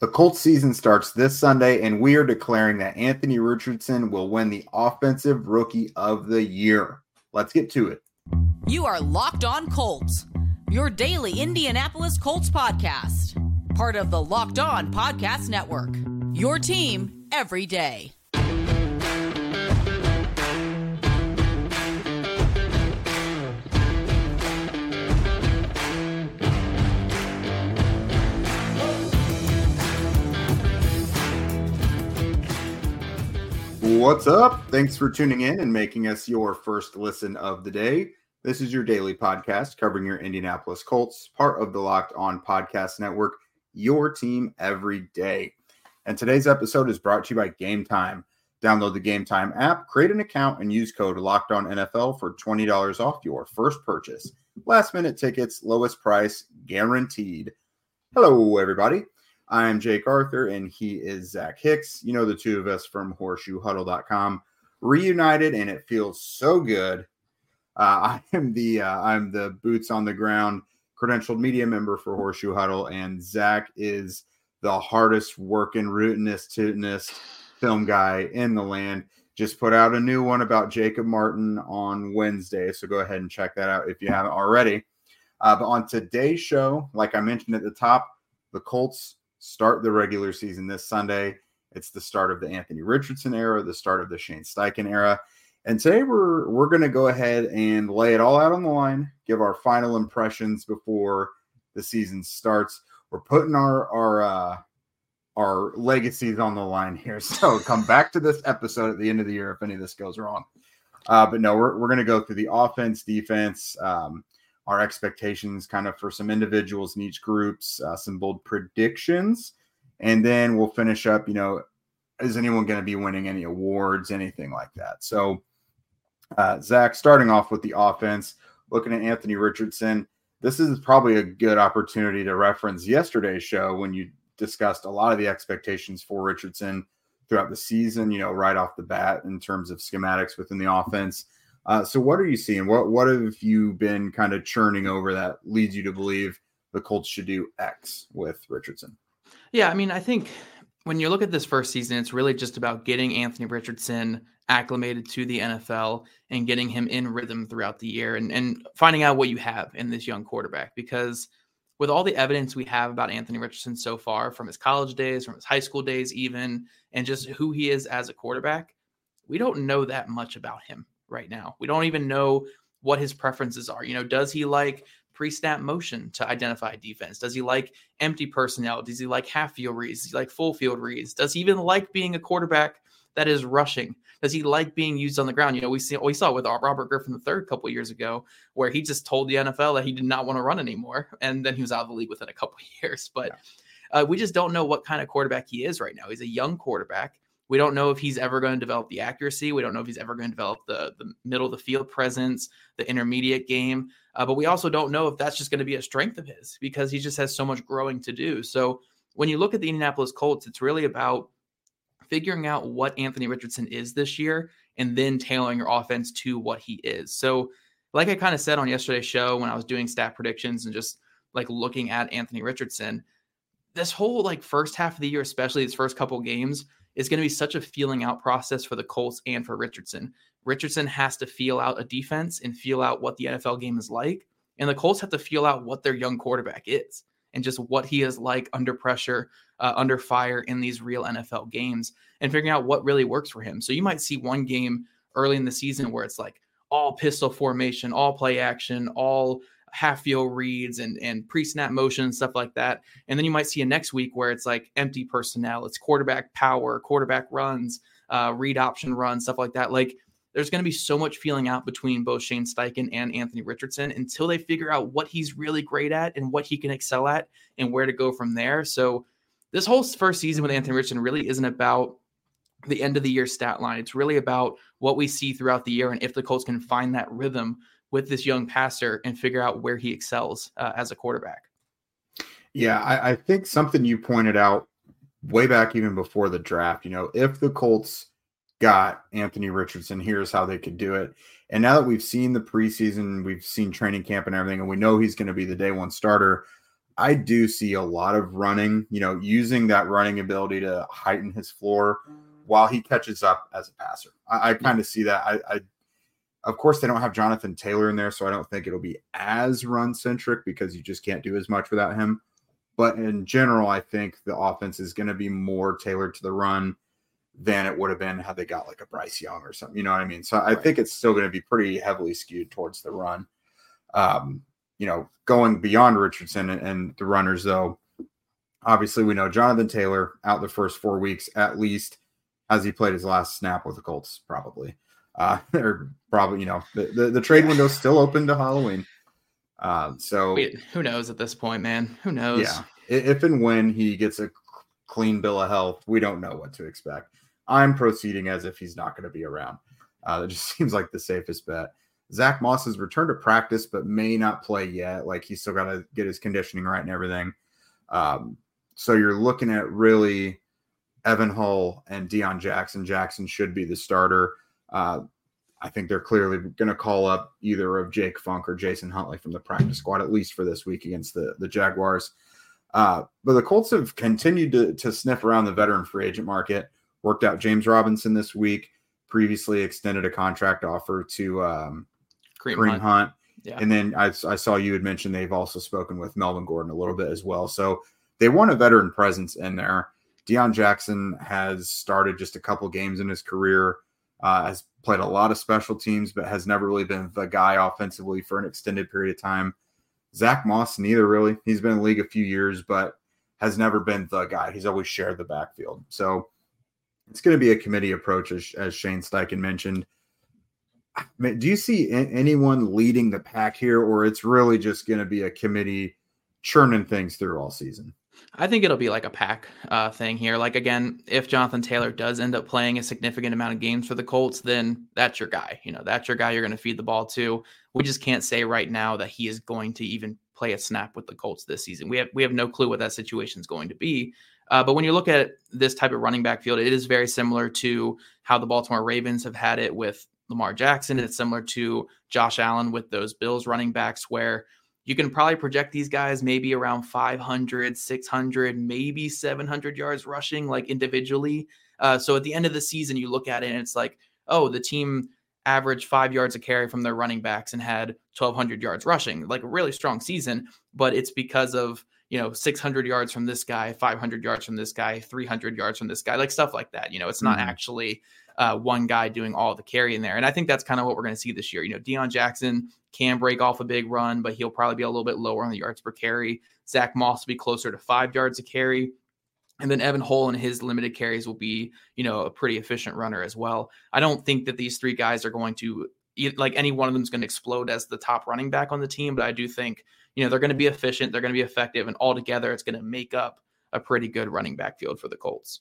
The Colts season starts this Sunday, and we are declaring that Anthony Richardson will win the Offensive Rookie of the Year. Let's get to it. You are Locked On Colts, your daily Indianapolis Colts podcast, part of the Locked On Podcast Network. Your team every day. What's up? Thanks for tuning in and making us your first listen of the day. This is your daily podcast covering your Indianapolis Colts, part of the Locked On Podcast Network, your team every day. And today's episode is brought to you by Gametime. Download the Gametime app, create an account, and use code Locked On NFL for $20 off your first purchase. Last minute tickets, lowest price guaranteed. Hello, everybody. I'm Jake Arthur, and he is Zach Hicks. You know the two of us from HorseshoeHuddle.com, reunited, and it feels so good. Uh, I am the uh, I'm the boots on the ground credentialed media member for Horseshoe Huddle, and Zach is the hardest working, rootinest, tootinest film guy in the land. Just put out a new one about Jacob Martin on Wednesday, so go ahead and check that out if you haven't already. Uh, but on today's show, like I mentioned at the top, the Colts start the regular season this Sunday. It's the start of the Anthony Richardson era, the start of the Shane Steichen era. And today we're we're going to go ahead and lay it all out on the line, give our final impressions before the season starts. We're putting our our uh, our legacies on the line here. So come back to this episode at the end of the year if any of this goes wrong. Uh, but no, we're we're going to go through the offense, defense, um, our expectations kind of for some individuals in each groups, uh, some bold predictions, and then we'll finish up. You know, is anyone going to be winning any awards, anything like that? So, uh, Zach, starting off with the offense, looking at Anthony Richardson, this is probably a good opportunity to reference yesterday's show when you discussed a lot of the expectations for Richardson throughout the season. You know, right off the bat in terms of schematics within the offense. Uh, so what are you seeing? What what have you been kind of churning over that leads you to believe the Colts should do X with Richardson? Yeah, I mean, I think when you look at this first season, it's really just about getting Anthony Richardson acclimated to the NFL and getting him in rhythm throughout the year and, and finding out what you have in this young quarterback. Because with all the evidence we have about Anthony Richardson so far, from his college days, from his high school days, even, and just who he is as a quarterback, we don't know that much about him right now. We don't even know what his preferences are. You know, does he like pre-snap motion to identify defense? Does he like empty personnel? Does he like half field reads? Does he like full field reads? Does he even like being a quarterback that is rushing? Does he like being used on the ground? You know, we see we saw with Robert Griffin the third couple years ago, where he just told the NFL that he did not want to run anymore, and then he was out of the league within a couple years. But yeah. uh, we just don't know what kind of quarterback he is right now. He's a young quarterback. We don't know if he's ever going to develop the accuracy. We don't know if he's ever going to develop the, the middle of the field presence, the intermediate game. Uh, but we also don't know if that's just going to be a strength of his because he just has so much growing to do. So when you look at the Indianapolis Colts, it's really about figuring out what Anthony Richardson is this year and then tailoring your offense to what he is. So, like I kind of said on yesterday's show when I was doing stat predictions and just like looking at Anthony Richardson, this whole like first half of the year, especially these first couple games, is going to be such a feeling out process for the Colts and for Richardson. Richardson has to feel out a defense and feel out what the NFL game is like. And the Colts have to feel out what their young quarterback is and just what he is like under pressure, uh, under fire in these real NFL games and figuring out what really works for him. So you might see one game early in the season where it's like all pistol formation, all play action, all half field reads and and pre snap motion and stuff like that. And then you might see a next week where it's like empty personnel, it's quarterback power, quarterback runs, uh, read option runs, stuff like that. Like there's going to be so much feeling out between both Shane Steichen and Anthony Richardson until they figure out what he's really great at and what he can excel at and where to go from there. So this whole first season with Anthony Richardson really isn't about the end of the year stat line. It's really about what we see throughout the year and if the Colts can find that rhythm with this young passer and figure out where he excels uh, as a quarterback. Yeah, I, I think something you pointed out way back even before the draft, you know, if the Colts got Anthony Richardson, here's how they could do it. And now that we've seen the preseason, we've seen training camp and everything, and we know he's going to be the day one starter. I do see a lot of running, you know, using that running ability to heighten his floor while he catches up as a passer. I, I kind of see that. I, I, of course, they don't have Jonathan Taylor in there, so I don't think it'll be as run centric because you just can't do as much without him. But in general, I think the offense is going to be more tailored to the run than it would have been had they got like a Bryce Young or something. You know what I mean? So I think it's still going to be pretty heavily skewed towards the run. Um, you know, going beyond Richardson and, and the runners, though, obviously we know Jonathan Taylor out the first four weeks at least. Has he played his last snap with the Colts? Probably. Uh, or probably, you know, the, the, the trade window's still open to Halloween. Uh, so Wait, who knows at this point, man? Who knows? Yeah. If and when he gets a clean bill of health, we don't know what to expect. I'm proceeding as if he's not going to be around. Uh, that just seems like the safest bet. Zack Moss has returned to practice, but may not play yet. Like he's still got to get his conditioning right and everything. Um, so you're looking at really Evan Hull and Deon Jackson. Jackson should be the starter. Uh, I think they're clearly going to call up either of Jake Funk or Jason Huntley from the practice squad, at least for this week against the, the Jaguars. Uh, but the Colts have continued to, to sniff around the veteran free agent market. Worked out James Robinson this week, previously extended a contract offer to um, Kareem, Kareem Hunt. Hunt. Yeah. And then I, I saw you had mentioned they've also spoken with Melvin Gordon a little bit as well. So they want a veteran presence in there. Deon Jackson has started just a couple games in his career, uh, has played a lot of special teams, but has never really been the guy offensively for an extended period of time. Zack Moss, neither really. He's been in the league a few years, but has never been the guy. He's always shared the backfield. So it's going to be a committee approach, as, as Shane Steichen mentioned do you see anyone leading the pack here, or it's really just going to be a committee churning things through all season? I think it'll be like a pack uh, thing here. Like again, if Jonathan Taylor does end up playing a significant amount of games for the Colts, then that's your guy. You know, that's your guy you're going to feed the ball to. We just can't say right now that he is going to even play a snap with the Colts this season. We have we have no clue what that situation is going to be. Uh, but when you look at this type of running back field, it is very similar to how the Baltimore Ravens have had it with Lamar Jackson. It's similar to Josh Allen with those Bills running backs, where you can probably project these guys maybe around 500, 600, maybe 700 yards rushing, like individually. Uh, so at the end of the season, you look at it and it's like, oh, the team averaged five yards a carry from their running backs and had 1,200 yards rushing, like a really strong season. But it's because of you know 600 yards from this guy, 500 yards from this guy, 300 yards from this guy, like stuff like that. You know, it's not mm-hmm. actually uh, one guy doing all the carry in there. And I think that's kind of what we're going to see this year. You know, Deon Jackson can break off a big run, but he'll probably be a little bit lower on the yards per carry. Zack Moss will be closer to five yards a carry. And then Evan Hull and his limited carries will be, you know, a pretty efficient runner as well. I don't think that these three guys are going to like any one of them is going to explode as the top running back on the team, but I do think, you know, they're going to be efficient, they're going to be effective, and altogether it's going to make up a pretty good running back field for the Colts.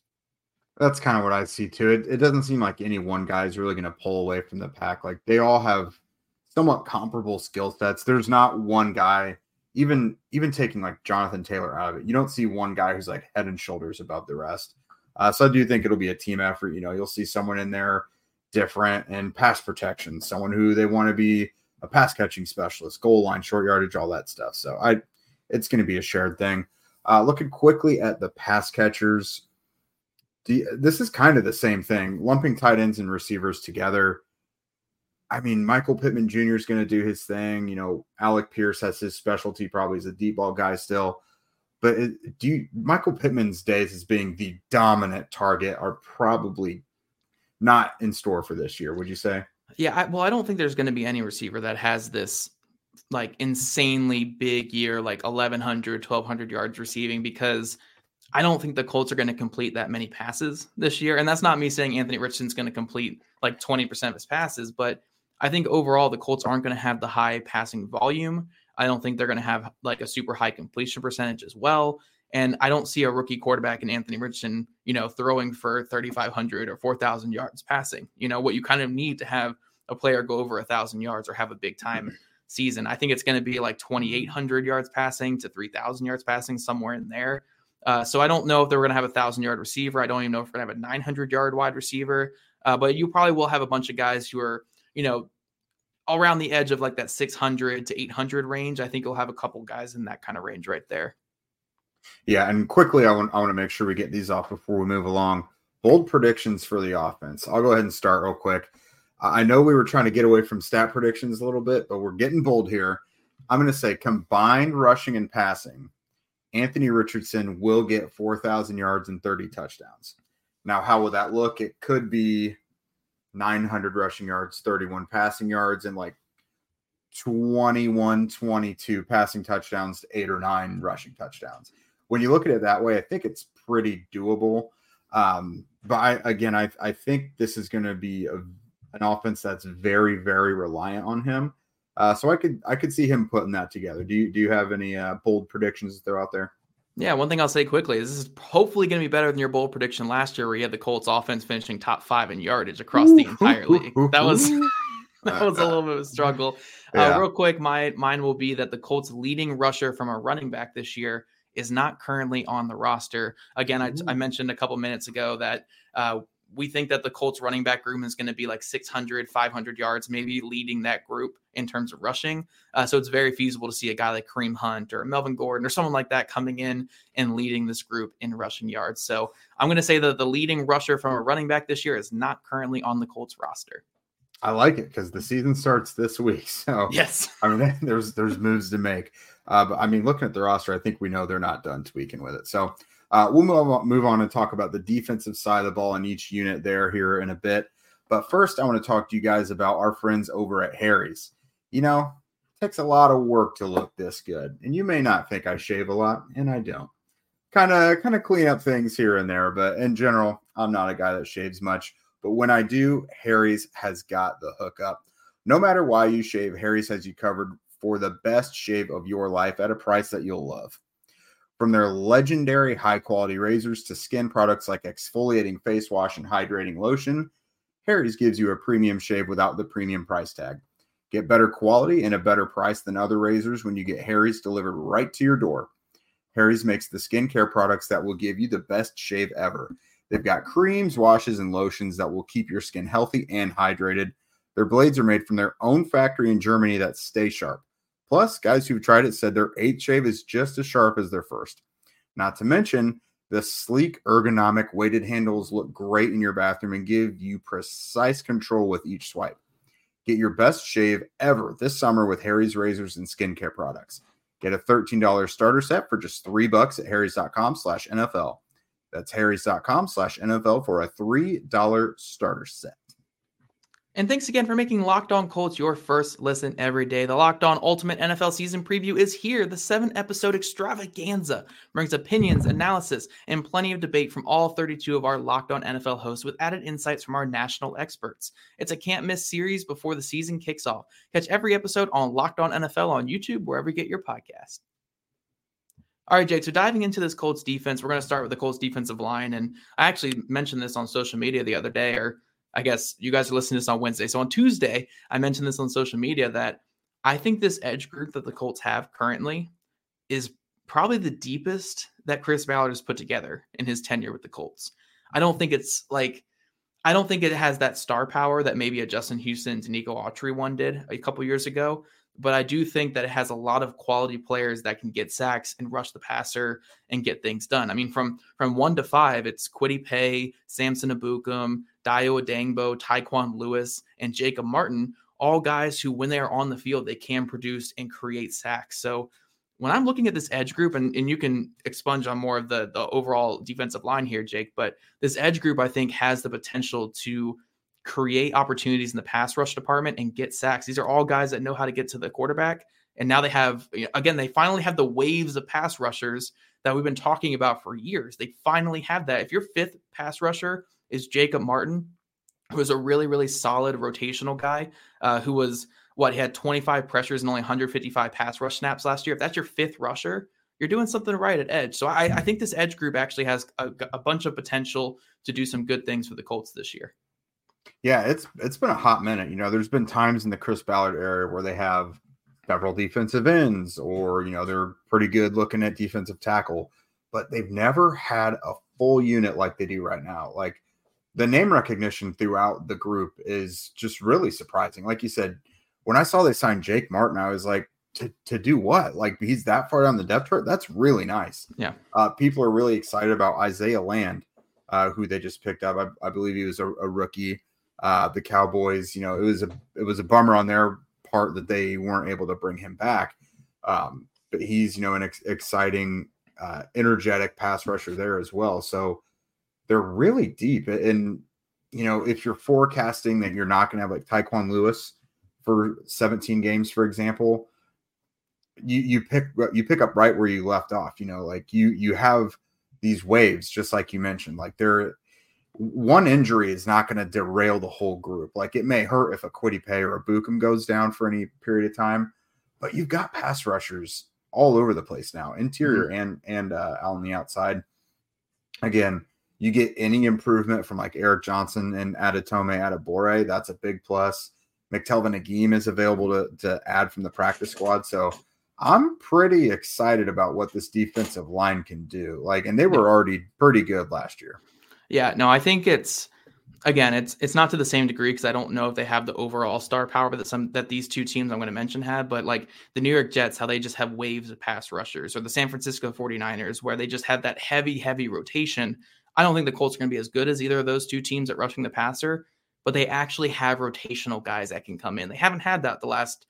That's kind of what I see too. It, it doesn't seem like any one guy is really going to pull away from the pack. Like they all have somewhat comparable skill sets. There's not one guy, even even taking like Jonathan Taylor out of it, you don't see one guy who's like head and shoulders above the rest. Uh, so I do think it'll be a team effort. You know, you'll see someone in there different and pass protection, someone who they want to be a pass catching specialist, goal line, short yardage, all that stuff. So I, it's going to be a shared thing. Uh, looking quickly at the pass catchers, this is kind of the same thing, lumping tight ends and receivers together. I mean, Michael Pittman Jr. is going to do his thing. You know, Alec Pierce has his specialty, probably as a deep ball guy still. But it, do you, Michael Pittman's days as being the dominant target are probably not in store for this year, would you say? Yeah, I, well, I don't think there's going to be any receiver that has this like insanely big year, like 1,100, 1,200 yards receiving, because I don't think the Colts are going to complete that many passes this year. And that's not me saying Anthony Richardson's going to complete like 20% of his passes, but I think overall the Colts aren't going to have the high passing volume. I don't think they're going to have like a super high completion percentage as well. And I don't see a rookie quarterback in Anthony Richardson, you know, throwing for 3,500 or 4,000 yards passing. You know, what you kind of need to have a player go over a thousand yards or have a big time season. I think it's going to be like 2,800 yards passing to 3,000 yards passing, somewhere in there. Uh, so I don't know if they're going to have a thousand yard receiver. I don't even know if we're going to have a 900 yard wide receiver. Uh, but you probably will have a bunch of guys who are, you know, around the edge of like that 600 to 800 range. I think you'll have a couple guys in that kind of range right there. Yeah, and quickly, I want I want to make sure we get these off before we move along. Bold predictions for the offense. I'll go ahead and start real quick. I know we were trying to get away from stat predictions a little bit, but we're getting bold here. I'm going to say combined rushing and passing. Anthony Richardson will get 4,000 yards and 30 touchdowns. Now, how will that look? It could be 900 rushing yards, 31 passing yards, and like 21, 22 passing touchdowns, to eight or nine rushing touchdowns. When you look at it that way, I think it's pretty doable. Um, but I, again, I, I think this is going to be a, an offense that's very, very reliant on him. Uh, so I could I could see him putting that together. Do you do you have any uh, bold predictions that they're out there? Yeah, one thing I'll say quickly is this is hopefully going to be better than your bold prediction last year, where you had the Colts offense finishing top five in yardage across the entire league. That was that was a little bit of a struggle. Uh, yeah. Uh, real quick, my mine will be that the Colts' leading rusher from a running back this year is not currently on the roster. Again, I, I mentioned a couple minutes ago that uh, we think that the Colts running back room is going to be like 600, 500 yards, maybe leading that group in terms of rushing. Uh, so it's very feasible to see a guy like Kareem Hunt or Melvin Gordon or someone like that coming in and leading this group in rushing yards. So I'm going to say that the leading rusher from a running back this year is not currently on the Colts roster. I like it because the season starts this week. So yes, I mean there's there's moves to make. Uh, but I mean, looking at the roster, I think we know they're not done tweaking with it. So uh, we'll move on, and talk about the defensive side of the ball in each unit there here in a bit. But first, I want to talk to you guys about our friends over at Harry's. You know, it takes a lot of work to look this good, and you may not think I shave a lot, and I don't. Kind of, kind of clean up things here and there, but in general, I'm not a guy that shaves much. But when I do, Harry's has got the hookup. No matter why you shave, Harry's has you covered for the best shave of your life at a price that you'll love. From their legendary high quality razors to skin products like exfoliating face wash and hydrating lotion, Harry's gives you a premium shave without the premium price tag. Get better quality and a better price than other razors when you get Harry's delivered right to your door. Harry's makes the skincare products that will give you the best shave ever. They've got creams, washes, and lotions that will keep your skin healthy and hydrated. Their blades are made from their own factory in Germany that stay sharp. Plus, guys who've tried it said their eighth shave is just as sharp as their first. Not to mention, the sleek, ergonomic weighted handles look great in your bathroom and give you precise control with each swipe. Get your best shave ever this summer with Harry's razors and skincare products. Get a $13 starter set for just three bucks at harrys.com slash NFL. That's harrys.com slash NFL for a $3 starter set. And thanks again for making Locked On Colts your first listen every day. The Locked On Ultimate NFL Season Preview is here. The seven episode extravaganza brings opinions, analysis, and plenty of debate from all 32 of our Locked On NFL hosts with added insights from our national experts. It's a can't miss series before the season kicks off. Catch every episode on Locked On NFL on YouTube, wherever you get your podcast. All right, Jake. So diving into this Colts defense, we're going to start with the Colts defensive line. And I actually mentioned this on social media the other day, or I guess you guys are listening to this on Wednesday. So on Tuesday, I mentioned this on social media that I think this edge group that the Colts have currently is probably the deepest that Chris Ballard has put together in his tenure with the Colts. I don't think it's like I don't think it has that star power that maybe a Justin Houston Denico Autry one did a couple years ago. But I do think that it has a lot of quality players that can get sacks and rush the passer and get things done. I mean, from from one to five, it's Kwity Paye, Samson Ebukam, Dayo Odeyingbo, Tyquan Lewis, and Jacob Martin, all guys who, when they are on the field, they can produce and create sacks. So when I'm looking at this edge group, and, and you can expunge on more of the, the overall defensive line here, Jake, but this edge group, I think, has the potential to create opportunities in the pass rush department and get sacks. These are all guys that know how to get to the quarterback. And now they have, again, they finally have the waves of pass rushers that we've been talking about for years. They finally have that. If your fifth pass rusher is Jacob Martin, who is a really, really solid rotational guy uh, who was what he had 25 pressures and only 155 pass rush snaps last year. If that's your fifth rusher, you're doing something right at edge. So I, I think this edge group actually has a, a, bunch of potential to do some good things for the Colts this year. Yeah, it's it's been a hot minute. You know, there's been times in the Chris Ballard era where they have several defensive ends, or you know, they're pretty good looking at defensive tackle, but they've never had a full unit like they do right now. Like the name recognition throughout the group is just really surprising. Like you said, when I saw they signed Jake Martin, I was like, to, to do what? Like he's that far down the depth chart. That's really nice. Yeah. Uh, people are really excited about Isaiah Land, uh, who they just picked up. I, I believe he was a, a rookie. Uh, the Cowboys, you know, it was a it was a bummer on their part that they weren't able to bring him back. Um, but he's you know an ex- exciting, uh, energetic pass rusher there as well. So they're really deep. And you know, if you're forecasting that you're not going to have like Tyquan Lewis for 17 games, for example, you you pick you pick up right where you left off. You know, like you you have these waves, just like you mentioned. Like there, one injury is not going to derail the whole group. Like it may hurt if a Paye or a Bukum goes down for any period of time, but you've got pass rushers all over the place now, interior mm-hmm. and and uh, out on the outside. Again, you get any improvement from like Eric Johnson and Adetomiwa Adebawore, that's a big plus. McTelvin Agim is available to, to add from the practice squad. So I'm pretty excited about what this defensive line can do. Like, and they were already pretty good last year. Yeah, no, I think it's again, it's it's not to the same degree because I don't know if they have the overall star power that some that these two teams I'm going to mention had, but like the New York Jets, how they just have waves of pass rushers, or the San Francisco 49ers, where they just have that heavy, heavy rotation. I don't think the Colts are going to be as good as either of those two teams at rushing the passer, but they actually have rotational guys that can come in. They haven't had that the last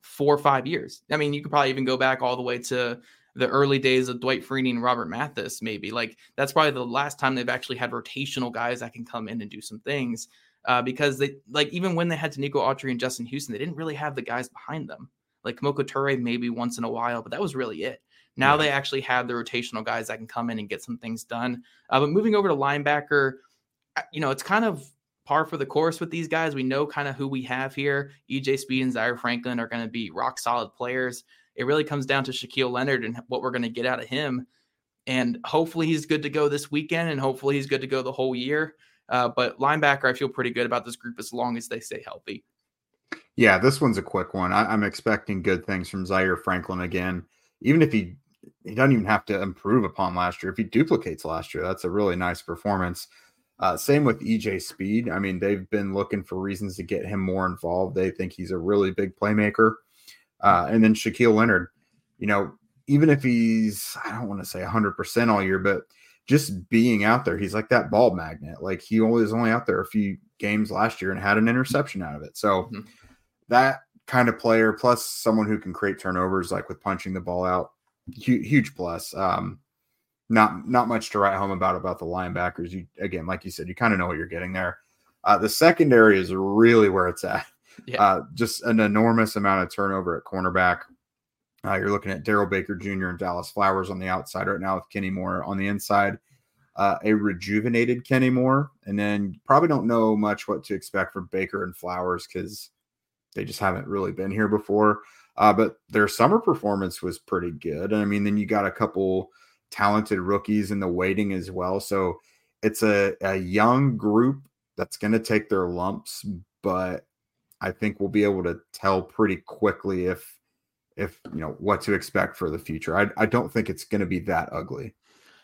four or five years. I mean, you could probably even go back all the way to the early days of Dwight Freeney and Robert Mathis, maybe. Like that's probably the last time they've actually had rotational guys that can come in and do some things. Uh, because they like even when they had Denico Autry and Justin Houston, they didn't really have the guys behind them. Like Kemoko Turay maybe once in a while, but that was really it. Now yeah. they actually have the rotational guys that can come in and get some things done. Uh, but moving over to linebacker, uh, you know, it's kind of par for the course with these guys. We know kind of who we have here. EJ Speed and Zaire Franklin are going to be rock solid players. It really comes down to Shaquille Leonard and what we're going to get out of him. And hopefully he's good to go this weekend, and hopefully he's good to go the whole year. Uh, but linebacker, I feel pretty good about this group as long as they stay healthy. Yeah, this one's a quick one. I, am expecting good things from Zaire Franklin again. Even if he he doesn't even have to improve upon last year. If he duplicates last year, that's a really nice performance. Uh, same with EJ Speed. I mean, they've been looking for reasons to get him more involved. They think he's a really big playmaker. Uh, and then Shaquille Leonard, you know, even if he's, I don't want to say 100% all year, but just being out there, he's like that ball magnet. Like he was only out there a few games last year and had an interception out of it. So mm-hmm. that kind of player, plus someone who can create turnovers, like with punching the ball out, huge, plus. Um, not not much to write home about about the linebackers. You again, like you said, you kind of know what you're getting there. Uh, the secondary is really where it's at. Yeah. Uh, just an enormous amount of turnover at cornerback. Uh, you're looking at Darrell Baker Jr. and Dallas Flowers on the outside right now with Kenny Moore on the inside. Uh, a rejuvenated Kenny Moore, and then probably don't know much what to expect from Baker and Flowers because they just haven't really been here before. Uh, but their summer performance was pretty good. And I mean, then you got a couple talented rookies in the waiting as well. So it's a, a young group that's going to take their lumps, but I think we'll be able to tell pretty quickly if if you know what to expect for the future. I, I don't think it's going to be that ugly.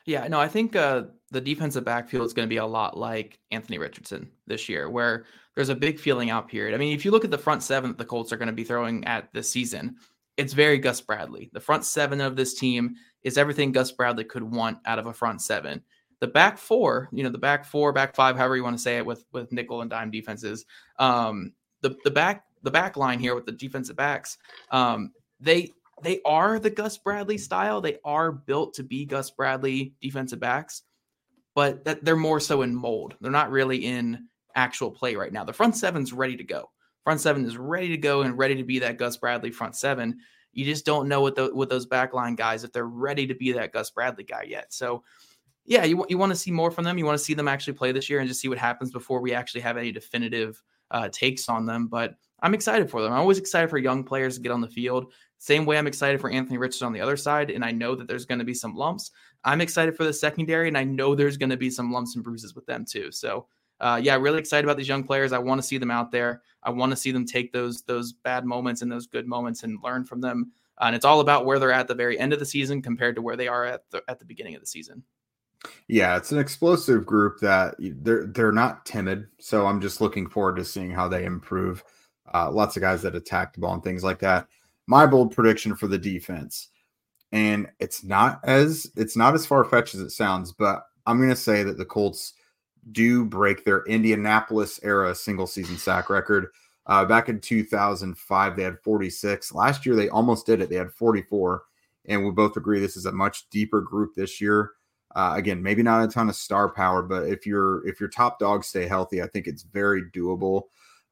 Yeah, no, I think uh, the defensive backfield is going to be a lot like Anthony Richardson this year, where there's a big feeling out period. I mean, if you look at the front seven that the Colts are going to be throwing at this season, it's very Gus Bradley. The front seven of this team is everything Gus Bradley could want out of a front seven. The back four, you know, the back four, back five, however you want to say it, with with nickel and dime defenses. Um, the the back the back line here with the defensive backs, um, they they are the Gus Bradley style. They are built to be Gus Bradley defensive backs, but that they're more so in mold. They're not really in actual play right now. The front seven's ready to go. Front seven is ready to go and ready to be that Gus Bradley front seven. You just don't know what the with those backline guys if they're ready to be that Gus Bradley guy yet. So, yeah, you you want to see more from them. You want to see them actually play this year and just see what happens before we actually have any definitive uh, takes on them. But I'm excited for them. I'm always excited for young players to get on the field. Same way I'm excited for Anthony Richardson on the other side, and I know that there's going to be some lumps. I'm excited for the secondary, and I know there's going to be some lumps and bruises with them too. So uh, yeah, really excited about these young players. I want to see them out there. I want to see them take those those bad moments and those good moments and learn from them. Uh, and it's all about where they're at the very end of the season compared to where they are at the at the beginning of the season. Yeah, it's an explosive group that they're they're not timid. So I'm just looking forward to seeing how they improve. Uh, lots of guys that attack the ball and things like that. my bold prediction for the defense, and it's not as it's not as far fetched as it sounds, but I'm going to say that the Colts do break their Indianapolis era single season sack record. Uh, back in 2005, they had 46. Last year, they almost did it. They had 44. And we both agree this is a much deeper group this year. Uh, again, maybe not a ton of star power, but if your if your top dogs stay healthy, I think it's very doable.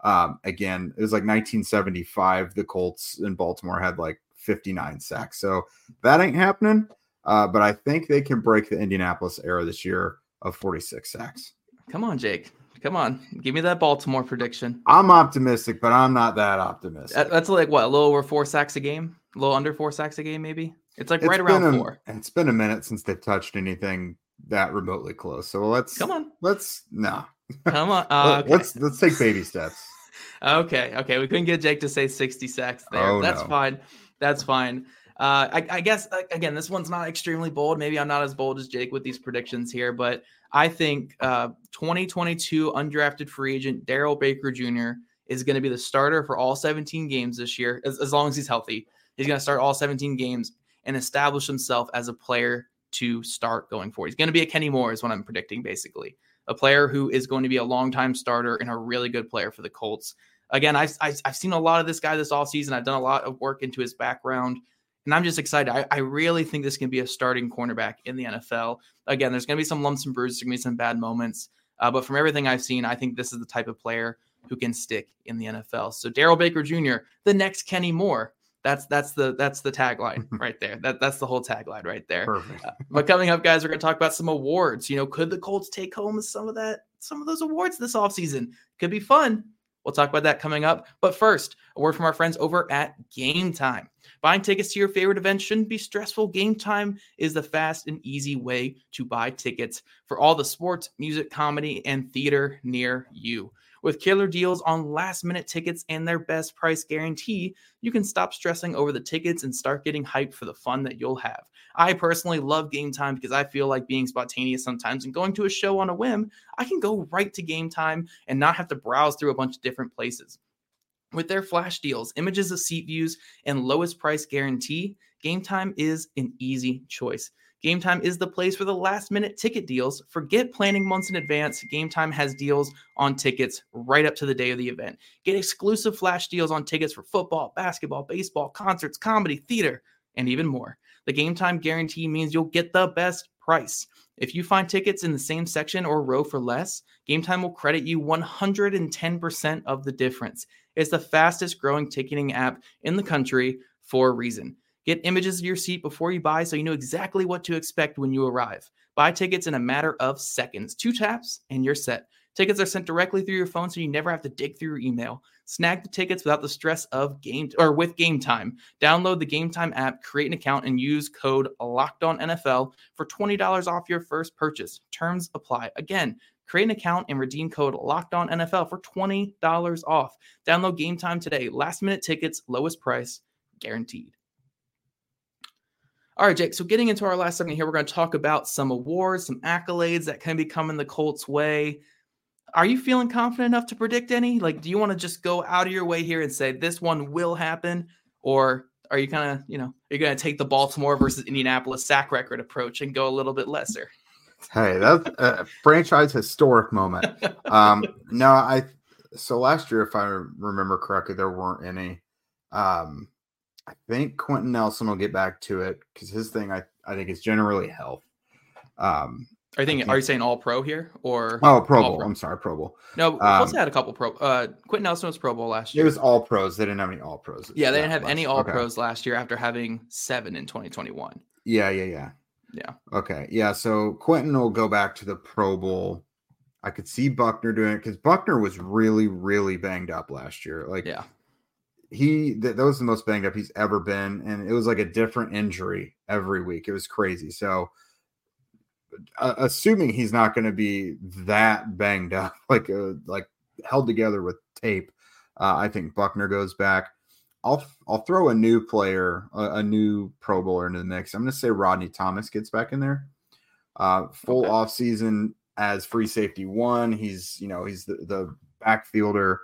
Um, again, it was like 1975. The Colts in Baltimore had like 59 sacks, so that ain't happening. Uh, but I think they can break the Indianapolis era this year of 46 sacks. Come on, Jake. Come on, give me that Baltimore prediction. I'm optimistic, but I'm not that optimistic. That's like what a little over four sacks a game, a little under four sacks a game, maybe. It's like it's right around a, four. It's been a minute since they've touched anything that remotely close. So let's come on. Let's no. Come on. Uh, okay. Let's let's take baby steps. okay. Okay. We couldn't get Jake to say 60 sacks there. Oh, That's no. fine. That's fine. Uh, I, I, guess again, this one's not extremely bold. Maybe I'm not as bold as Jake with these predictions here, but I think uh, 2022 undrafted free agent Darrell Baker Jr. is going to be the starter for all 17 games this year, as, as long as he's healthy. He's going to start all 17 games and establish himself as a player to start going forward. He's going to be a Kenny Moore, is what I'm predicting, basically. A player who is going to be a long-time starter and a really good player for the Colts. Again, I've, I've, I've seen a lot of this guy this offseason. I've done a lot of work into his background and I'm just excited. I, I, really think this can be a starting cornerback in the NFL. Again, there's going to be some lumps and bruises, there's going to be some bad moments. Uh, but from everything I've seen, I think this is the type of player who can stick in the NFL. So Darrell Baker Jr., the next Kenny Moore. That's that's the that's the tagline right there. That that's the whole tagline right there. Perfect. Uh, but coming up, guys, we're going to talk about some awards. You know, could the Colts take home some of that, some of those awards this offseason? Could be fun. We'll talk about that coming up. But first, a word from our friends over at Gametime. Buying tickets to your favorite event shouldn't be stressful. Gametime is the fast and easy way to buy tickets for all the sports, music, comedy, and theater near you. With killer deals on last minute tickets and their best price guarantee, you can stop stressing over the tickets and start getting hyped for the fun that you'll have. I personally love Gametime because I feel like being spontaneous sometimes and going to a show on a whim, I can go right to Gametime and not have to browse through a bunch of different places. With their flash deals, images of seat views, and lowest price guarantee, Gametime is an easy choice. Gametime is the place for the last minute ticket deals. Forget planning months in advance. Gametime has deals on tickets right up to the day of the event. Get exclusive flash deals on tickets for football, basketball, baseball, concerts, comedy, theater, and even more. The Gametime guarantee means you'll get the best price. If you find tickets in the same section or row for less, Gametime will credit you 110% of the difference. It's the fastest growing ticketing app in the country for a reason. Get images of your seat before you buy so you know exactly what to expect when you arrive. Buy tickets in a matter of seconds. Two taps and you're set. Tickets are sent directly through your phone so you never have to dig through your email. Snag the tickets without the stress of game or with Gametime. Download the Gametime app, create an account, and use code LOCKEDONNFL for $20 off your first purchase. Terms apply. Again, create an account and redeem code LOCKEDONNFL for $20 off. Download Gametime today. Last minute tickets, lowest price, guaranteed. All right, Jake. So getting into our last segment here, we're going to talk about some awards, some accolades that can be coming the Colts' way. Are you feeling confident enough to predict any? Like, do you want to just go out of your way here and say this one will happen, or are you kind of, you know, are you going to take the Baltimore versus Indianapolis sack record approach and go a little bit lesser? Hey, that's a franchise historic moment. Um, no, I so last year, if I remember correctly, there weren't any. Um, I think Quenton Nelson will get back to it because his thing, I, I think, is generally health. Um, are you thinking? Are you saying all pro here or? Oh, Pro Bowl. Pro? I'm sorry, Pro Bowl. No, um, also had a couple pro. Uh, Quenton Nelson was Pro Bowl last year. It was all pros. They didn't have any all pros. Yeah, they didn't have any all okay. pros last year after having seven in 2021. Yeah, yeah, yeah. Yeah. Okay. Yeah. So Quenton will go back to the Pro Bowl. I could see Buckner doing it because Buckner was really, really banged up last year. Like, yeah, he that, that was the most banged up he's ever been, and it was like a different injury every week. It was crazy. So, uh, assuming he's not going to be that banged up, like uh, like held together with tape, uh, I think Buckner goes back. I'll I'll throw a new player, a, a new Pro Bowler into the mix. I'm going to say Rodney Thomas gets back in there. Uh, full okay. off season as free safety one. He's you know he's the, the backfielder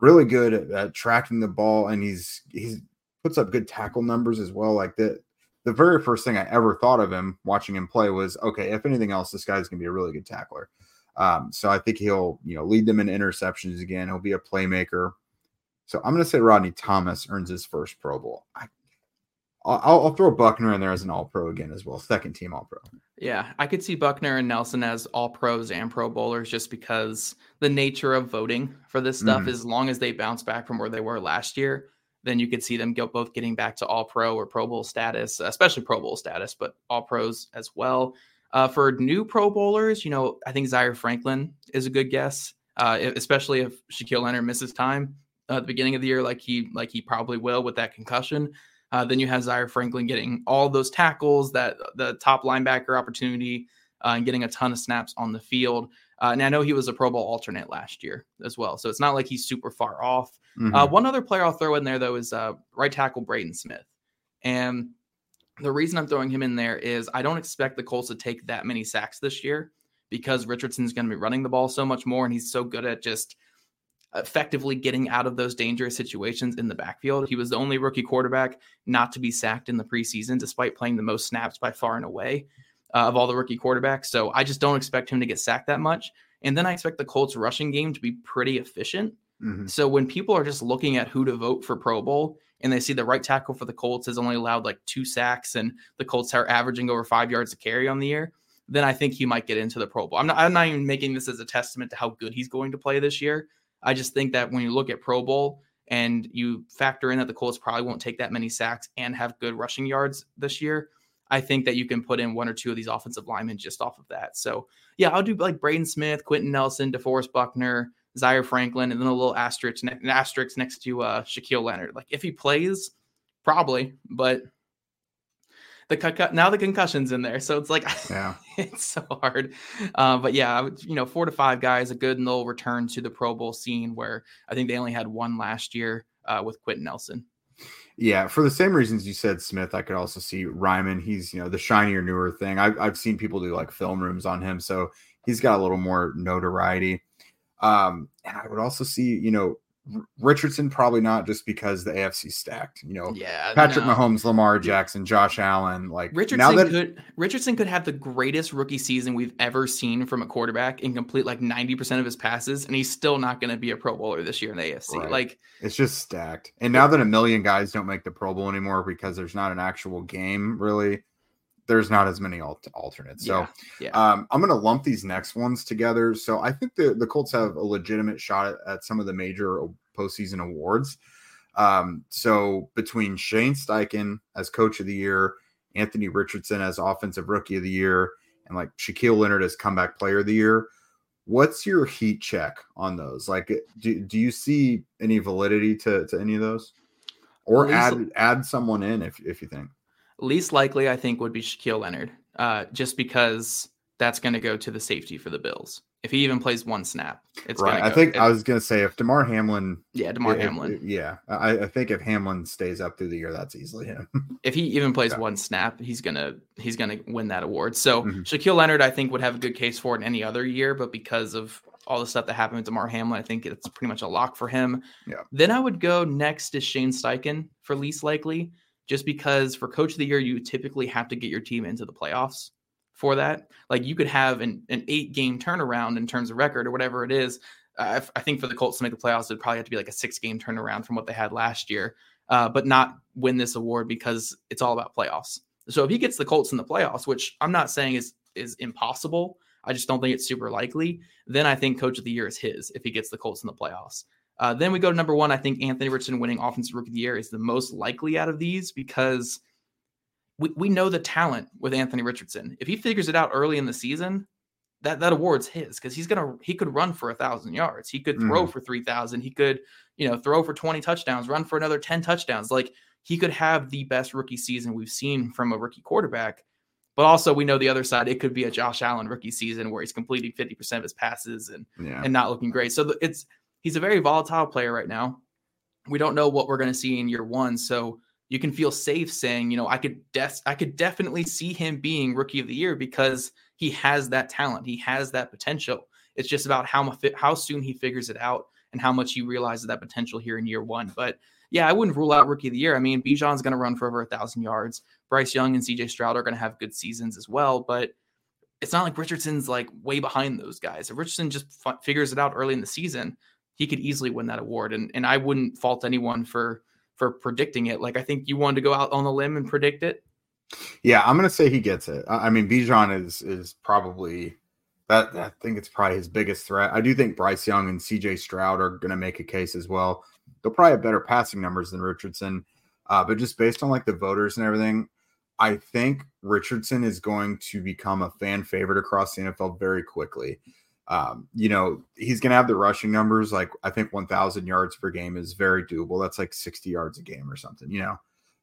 really good at, at, tracking the ball, and he's he's puts up good tackle numbers as well. Like the the very first thing I ever thought of him watching him play was okay. If anything else, this guy's gonna be a really good tackler. Um, so I think he'll you know lead them in interceptions again. He'll be a playmaker. So I'm gonna say Rodney Thomas earns his first Pro Bowl. I, I'll, I'll, throw Buckner in there as an All Pro again as well, second team All Pro. Yeah, I could see Buckner and Nelson as All Pros and Pro Bowlers just because the nature of voting for this stuff. Mm-hmm. As long as they bounce back from where they were last year, then you could see them both getting back to All Pro or Pro Bowl status, especially Pro Bowl status, but All Pros as well. Uh, for new Pro Bowlers, you know, I think Zaire Franklin is a good guess, uh, especially if Shaquille Leonard misses time at the beginning of the year, like he like he probably will with that concussion. Uh, then you have Zaire Franklin getting all those tackles, that the top linebacker opportunity, uh, and getting a ton of snaps on the field. Uh, and I know he was a Pro Bowl alternate last year as well, so it's not like he's super far off. Uh, mm-hmm. one other player I'll throw in there though is uh, right tackle Braden Smith, and the reason I'm throwing him in there is I don't expect the Colts to take that many sacks this year because Richardson's going to be running the ball so much more, and he's so good at just effectively getting out of those dangerous situations in the backfield. He was the only rookie quarterback not to be sacked in the preseason, despite playing the most snaps by far and away uh, of all the rookie quarterbacks. So I just don't expect him to get sacked that much. And then I expect the Colts rushing game to be pretty efficient. Mm-hmm. So when people are just looking at who to vote for Pro Bowl and they see the right tackle for the Colts has only allowed like two sacks and the Colts are averaging over five yards to carry on the year, then I think he might get into the Pro Bowl. I'm not, I'm not even making this as a testament to how good he's going to play this year. I just think that when you look at Pro Bowl and you factor in that the Colts probably won't take that many sacks and have good rushing yards this year, I think that you can put in one or two of these offensive linemen just off of that. So yeah, I'll do like Braden Smith, Quenton Nelson, DeForest Buckner, Zaire Franklin, and then a little asterisk, ne- asterisk next to uh, Shaquille Leonard. Like if he plays, probably, but the con- now the concussions in there, so it's like yeah, it's so hard. Uh, but yeah, you know, four to five guys, a good and they'll return to the Pro Bowl scene where I think they only had one last year uh, with Quenton Nelson. Yeah, for the same reasons you said Smith, I could also see Raimann. He's you know the shinier, newer thing. I've I've seen people do like film rooms on him, so he's got a little more notoriety. Um, and I would also see you know Richardson probably not just because the AFC stacked. You know, yeah, Patrick no. Mahomes, Lamar Jackson, Josh Allen. Like Richardson now that, could Richardson could have the greatest rookie season we've ever seen from a quarterback and complete like ninety percent of his passes, and he's still not going to be a Pro Bowler this year in the AFC. Right. Like it's just stacked. And now that a million guys don't make the Pro Bowl anymore because there's not an actual game, really, there's not as many alt- alternates. So yeah, yeah. Um, I'm going to lump these next ones together. So I think the, the Colts have a legitimate shot at, at some of the major postseason awards. Um, so between Shane Steichen as coach of the year, Anthony Richardson as offensive rookie of the year, and like Shaquille Leonard as comeback player of the year, what's your heat check on those? Like, do, do you see any validity to, to any of those? Or add add someone in if, if you think Least likely, I think, would be Shaquille Leonard, uh, just because that's going to go to the safety for the Bills. If he even plays one snap, it's right. I think it, I was going to say if Damar Hamlin, yeah, Damar Hamlin, yeah, I, I, think if Hamlin stays up through the year, that's easily him. if he even plays yeah. one snap, he's gonna he's gonna win that award. So mm-hmm. Shaquille Leonard, I think, would have a good case for it in any other year, but because of all the stuff that happened with Damar Hamlin, I think it's pretty much a lock for him. Yeah. Then I would go next to Shane Steichen for least likely just because for coach of the year, you typically have to get your team into the playoffs for that. Like you could have an, an eight game turnaround in terms of record or whatever it is. Uh, I think for the Colts to make the playoffs, it'd probably have to be like a six game turnaround from what they had last year, uh, but not win this award because it's all about playoffs. So if he gets the Colts in the playoffs, which I'm not saying is is impossible, I just don't think it's super likely. Then I think Coach of the Year is his if he gets the Colts in the playoffs. Uh, then we go to number one. I think Anthony Richardson winning Offensive Rookie of the Year is the most likely out of these because we, we know the talent with Anthony Richardson. If he figures it out early in the season, that that award's his because he's gonna he could run for a thousand yards, he could throw mm. for three thousand, he could you know throw for twenty touchdowns, run for another ten touchdowns. Like he could have the best rookie season we've seen from a rookie quarterback. But also, we know the other side. It could be a Josh Allen rookie season where he's completing fifty percent of his passes and yeah. and not looking great. So it's he's a very volatile player right now. We don't know what we're going to see in year one, so you can feel safe saying, you know, I could I could definitely see him being rookie of the year because he has that talent, he has that potential. It's just about how how soon he figures it out and how much he realizes that potential here in year one. But yeah, I wouldn't rule out rookie of the year. I mean, Bijan's going to run for over a thousand yards. Bryce Young and CJ Stroud are going to have good seasons as well, but it's not like Richardson's like way behind those guys. If Richardson just f- figures it out early in the season, he could easily win that award. And and I wouldn't fault anyone for for predicting it. Like I think you wanted to go out on the limb and predict it. Yeah, I'm gonna say he gets it. I mean, Bijan is is probably that. I think it's probably his biggest threat. I do think Bryce Young and C.J. Stroud are gonna make a case as well. They'll probably have better passing numbers than Richardson, uh, but just based on like the voters and everything, I think Richardson is going to become a fan favorite across the NFL very quickly. Um, you know, he's going to have the rushing numbers. Like, I think 1,000 yards per game is very doable. That's like 60 yards a game or something, you know.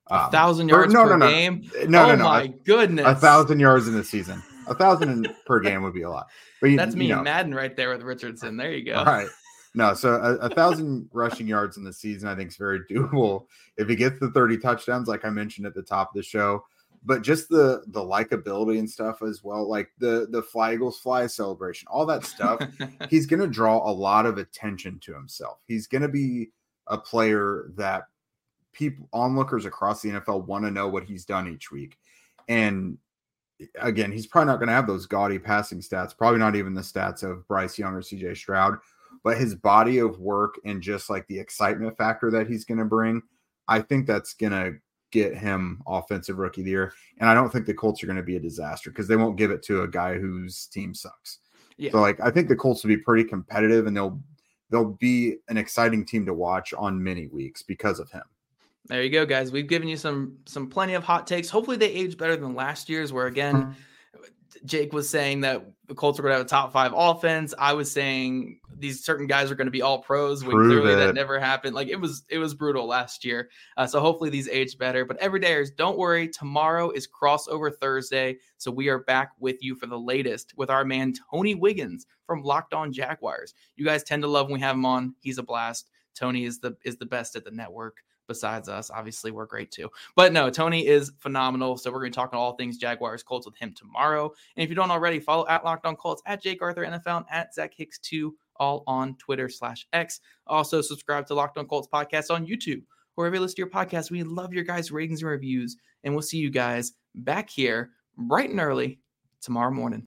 Um, a thousand yards no, per no, no. game. No, oh no, no. my goodness. A thousand yards in the season. A thousand per game would be a lot. But you, that's me you know. Madden right there with Richardson. There you go. All right. No, so a, a, thousand rushing yards in the season, I think, is very doable. If he gets the 30 touchdowns, like I mentioned at the top of the show, but just the the likability and stuff as well, like the the Fly Eagles Fly celebration, all that stuff, he's gonna draw a lot of attention to himself. He's gonna be a player that people onlookers across the NFL want to know what he's done each week. And again, he's probably not going to have those gaudy passing stats, probably not even the stats of Bryce Young or CJ Stroud, but his body of work and just like the excitement factor that he's going to bring, I think that's going to get him offensive rookie of the year. And I don't think the Colts are going to be a disaster because they won't give it to a guy whose team sucks. Yeah. So like I think the Colts will be pretty competitive and they'll they'll be an exciting team to watch on many weeks because of him. There you go, guys. We've given you some some plenty of hot takes. Hopefully they age better than last year's, where again, mm-hmm. Jake was saying that the Colts are going to have a top five offense. I was saying these certain guys are going to be all pros when clearly it. that never happened. Like it was, it was brutal last year. Uh, so hopefully these age better. But everydayers, don't worry. Tomorrow is crossover Thursday, so we are back with you for the latest with our man Tony Wiggins from Locked On Jaguars. You guys tend to love when we have him on. He's a blast. Tony is the is the best at the network besides us. Obviously, we're great too. But no, Tony is phenomenal. So we're going to talk all things Jaguars Colts with him tomorrow. And if you don't already, follow at Locked On Colts, at Jake Arthur NFL, and at Zach Hicks 2, all on Twitter slash X. Also, subscribe to Locked On Colts podcast on YouTube. Wherever you listen to your podcast, we love your guys' ratings and reviews. And we'll see you guys back here bright and early tomorrow morning.